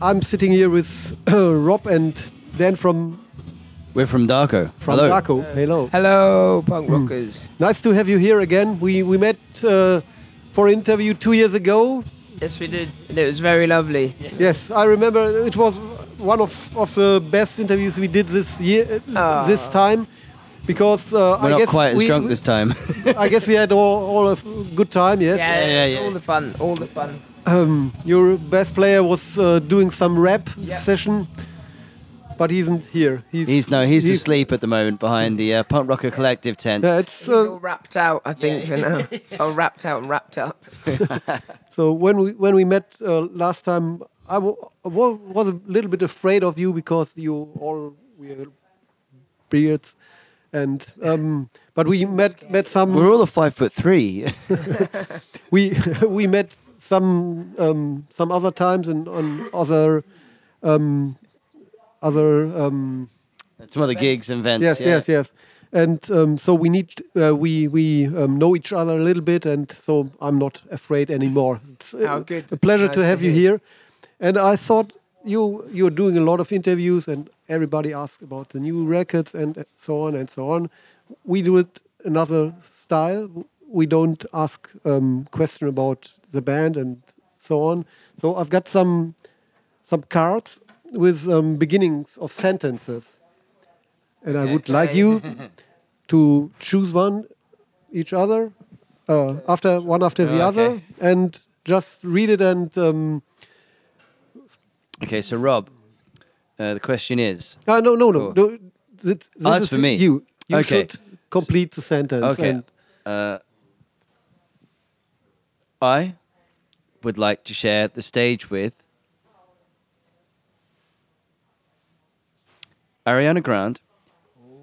I'm sitting here with Rob and Dan from We're from Darko. from Hello. Darko. Hello. Hello, punk rockers. Nice to have you here again. We we met uh, for interview two years ago. Yes, we did. And it was very lovely. Yes, I remember it was one of, of the best interviews we did this year, uh, Ah. this time, because uh, We're I not guess quite as we, drunk this time. I guess we had all, all a good time. Yes. Yeah, yeah, yeah. All the fun, all the fun. Um, your best player was uh, doing some rap Yeah. session, but he isn't here. He's, he's no, he's asleep at the moment behind the uh, Punk Rocker Collective tent. Yeah, it's He's all uh, wrapped out, I think, for now. oh, wrapped out and wrapped up. so when we when we met uh, last time, I wa- wa- was a little bit afraid of you because you all wear beards, and um, but we met met some. We're all a five foot three. we we met some um, some other times and on other um, other um, Some other gigs and events. yes yeah. yes yes and um, so we need uh, we we um, know each other a little bit and so I'm not afraid anymore. It's uh, Oh, good. a pleasure Nice to to have you here, and I thought you you're doing a lot of interviews and everybody asks about the new records and so on and so on. We do it another style. We don't ask um, question about the band and so on. So I've got some some cards with um, beginnings of sentences, and I would like you to choose one each other uh, after one after the Okay. other and just read it and um, Okay, so Rob, uh, the question is. uh, no no no, Cool. no th- Oh, that's is for me. you you Okay. should complete the sentence Okay. and Uh, I would like to share the stage with Ariana Grande,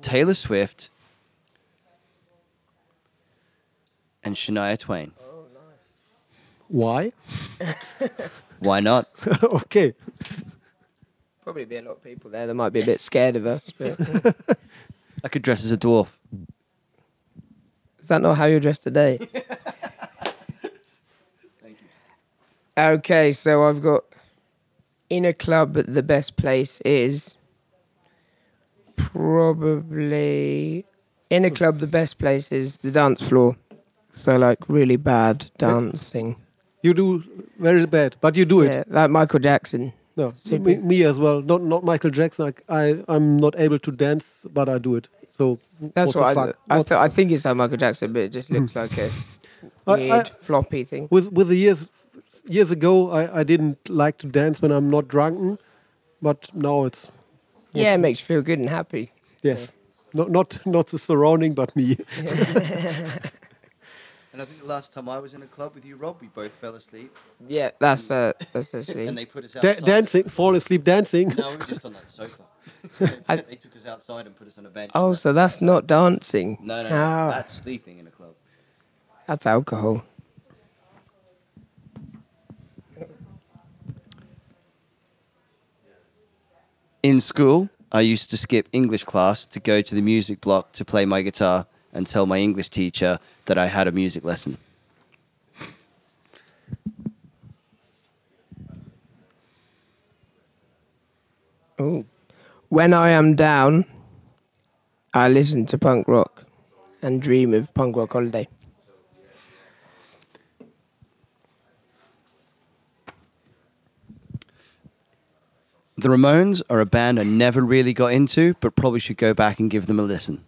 Taylor Swift, and Shania Twain. why Why not? okay Probably be a lot of people there that might be a bit scared of us. But uh, I could dress as a dwarf. is that not how you're dressed today? Okay, so I've got in a club. The best place is probably in a hmm. club. The best place is the dance floor. So like really bad dancing. you do very bad but you do it Yeah, like Michael Jackson. no me, me as well not not Michael Jackson I, I I'm not able to dance but I do it so That's what I. I, th- I think it's like Michael Jackson, but it just looks like a weird I- floppy thing. with with the years years ago I, I didn't like to dance when I'm not drunken but now it's Yeah, it makes you feel good and happy. yes not not not the surrounding but me And I think the last time I was in a club with you, Rob, we both fell asleep, Yeah, that's uh, that's actually. and they put us Da- dancing fall asleep dancing No, we were just on that sofa. I- they took us outside and put us on a bench. Oh, so that's not dancing. No, no, Oh, no. That's sleeping in a club. that's alcohol. In school, I used to skip English class to go to the music block to play my guitar and tell my English teacher that I had a music lesson. Ooh. When I am down, I listen to punk rock and dream of punk rock holiday. The Ramones are a band I never really got into, but probably should go back and give them a listen.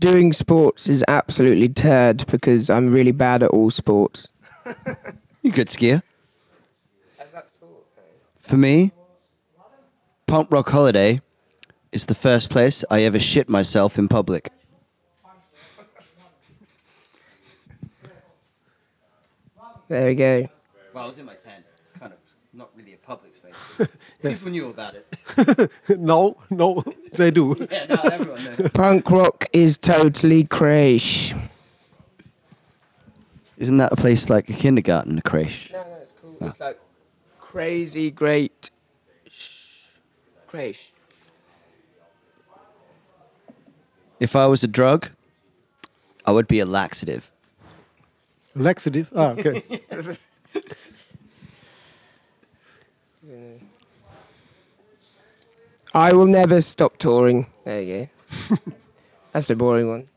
Doing sports is absolutely turd because I'm really bad at all sports. You good skier? For me, Punk Rock Holiday is the first place I ever shit myself in public. There we go. Well, I was in my tent, kind of not really a public space. People knew about it. no no they do Yeah, no, everyone knows. Punk rock is totally crash. Isn't that a place like a kindergarten, a creche? No, no, it's cool. It's like crazy great. Crash. If I was a drug, I would be a laxative. laxative ah okay I will never stop touring. There you go. That's the boring one.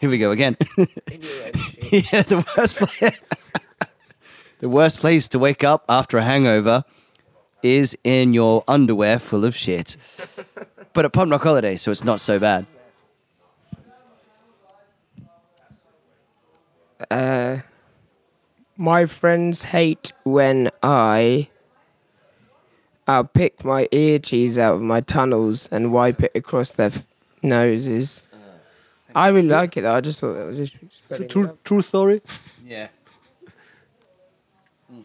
Here we go again. yeah, the worst place. the worst place to wake up after a hangover is in your underwear full of shit. but at Punk Rock Holiday, so it's not so bad. Uh, my friends hate when I I'll pick my ear cheese out of my tunnels and wipe it across their f- noses. I really like it though. I just thought that was just It's a spreading it true, out. true story. Yeah. Hmm.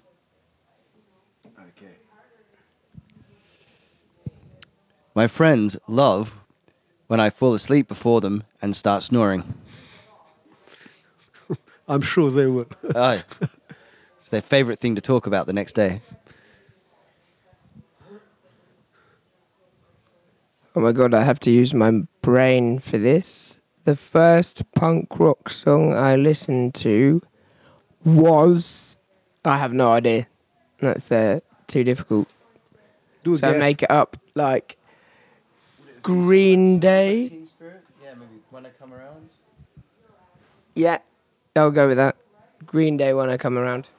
Okay. My friends love when I fall asleep before them and start snoring. I'm sure they will. Oh. It's their favorite thing to talk about the next day. Oh my god, I have to use my brain for this. The first punk rock song I listened to was. I have no idea. That's uh, too difficult. Do a So I make it up like Green Day. Yeah, maybe when I come around. Yeah, I'll go with that. Green Day when I come around.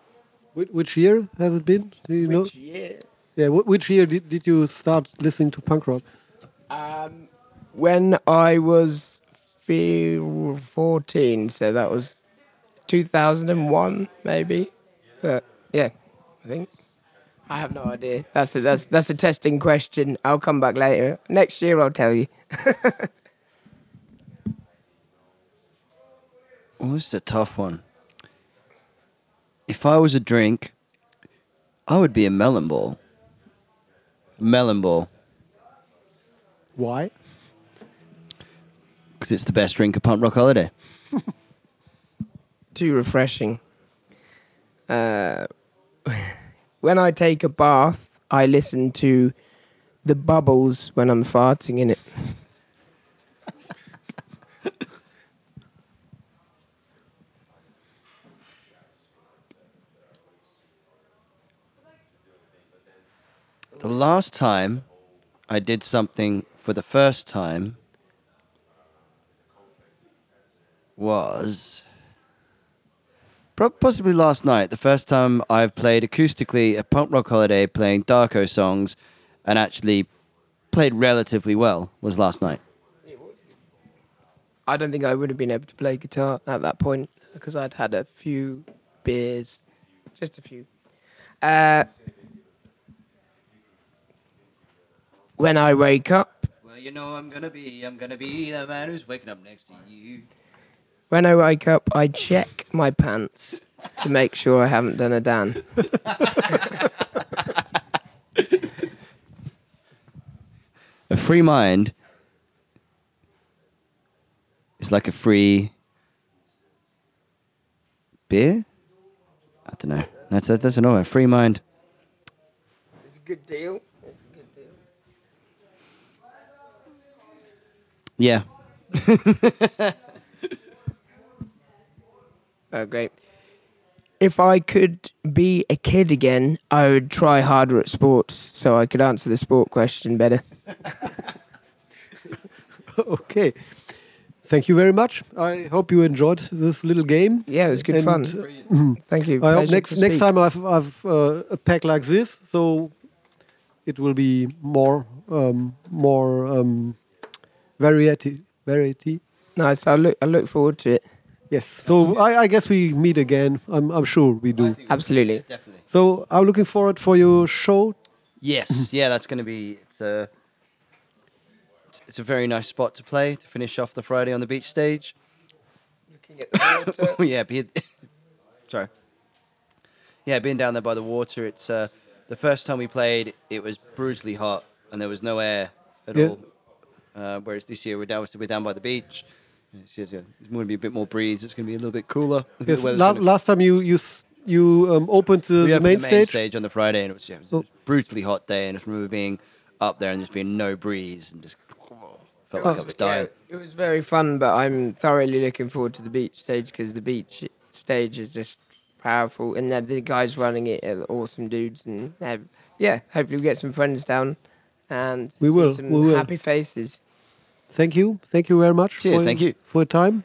Which, which year has it been? Do you know? year? Yeah. Which year did, did you start listening to punk rock? Um, when I was fe- 14, so that was 2001, maybe. But yeah, I think. I have no idea. That's a, that's that's a testing question. I'll come back later. Next year, I'll tell you. Well, this is a tough one. If I was a drink, I would be a melon ball. Melon ball, Why? because it's the best drink at Punk Rock Holiday. Too refreshing. Uh, when I take a bath, I listen to the bubbles when I'm farting in it. The last time I did something for the first time was possibly last night. The first time I've played acoustically at Punk Rock Holiday playing Darko songs and actually played relatively well was last night. I don't think I would have been able to play guitar at that point because I'd had a few beers, just a few. Uh, when I wake up, Well, you know I'm gonna be, I'm gonna be the man who's waking up next to you. when I wake up, I check my pants to make sure I haven't done a Dan. A free mind is like a free beer. I don't know. That's that's another free mind. It's a good deal. It's a good deal. Yeah. Oh, great. If I could be a kid again, I would try harder at sports so I could answer the sport question better. okay. Thank you very much. I hope you enjoyed this little game. Yeah, it was good And, fun. uh, Thank you. I hope next next time I've I've uh, a pack like this, so it will be more um, more um, variety variety. Nice. I look. I look forward to it. Yes. So I, I guess we meet again. I'm I'm sure we do. Absolutely. Definitely. So I'm looking forward for your show. Yes. Yeah, that's going to be. It's a. It's, it's a very nice spot to play to finish off the Friday on the beach stage. Looking at the water. yeah, be, sorry. Yeah, being down there by the water. It's uh, the first time we played. It was brutally hot and there was no air at Yeah. all. Uh, whereas this year we're down, we're down by the beach. It's, going to be a bit more breeze. It's going to be a little bit cooler. Yes, la last time you you you um, opened the, the main, the main stage? stage? on the Friday, and it was, yeah, it was oh. brutally hot day, and I remember being up there and just being no breeze and just felt oh. like I was dying. Yeah, it was very fun, but I'm thoroughly looking forward to the beach stage because the beach stage is just powerful, and the guys running it are awesome dudes, and yeah, hopefully we get some friends down and we will, we will. happy faces thank you. Thank you very much. Cheers. For, thank you. For your time.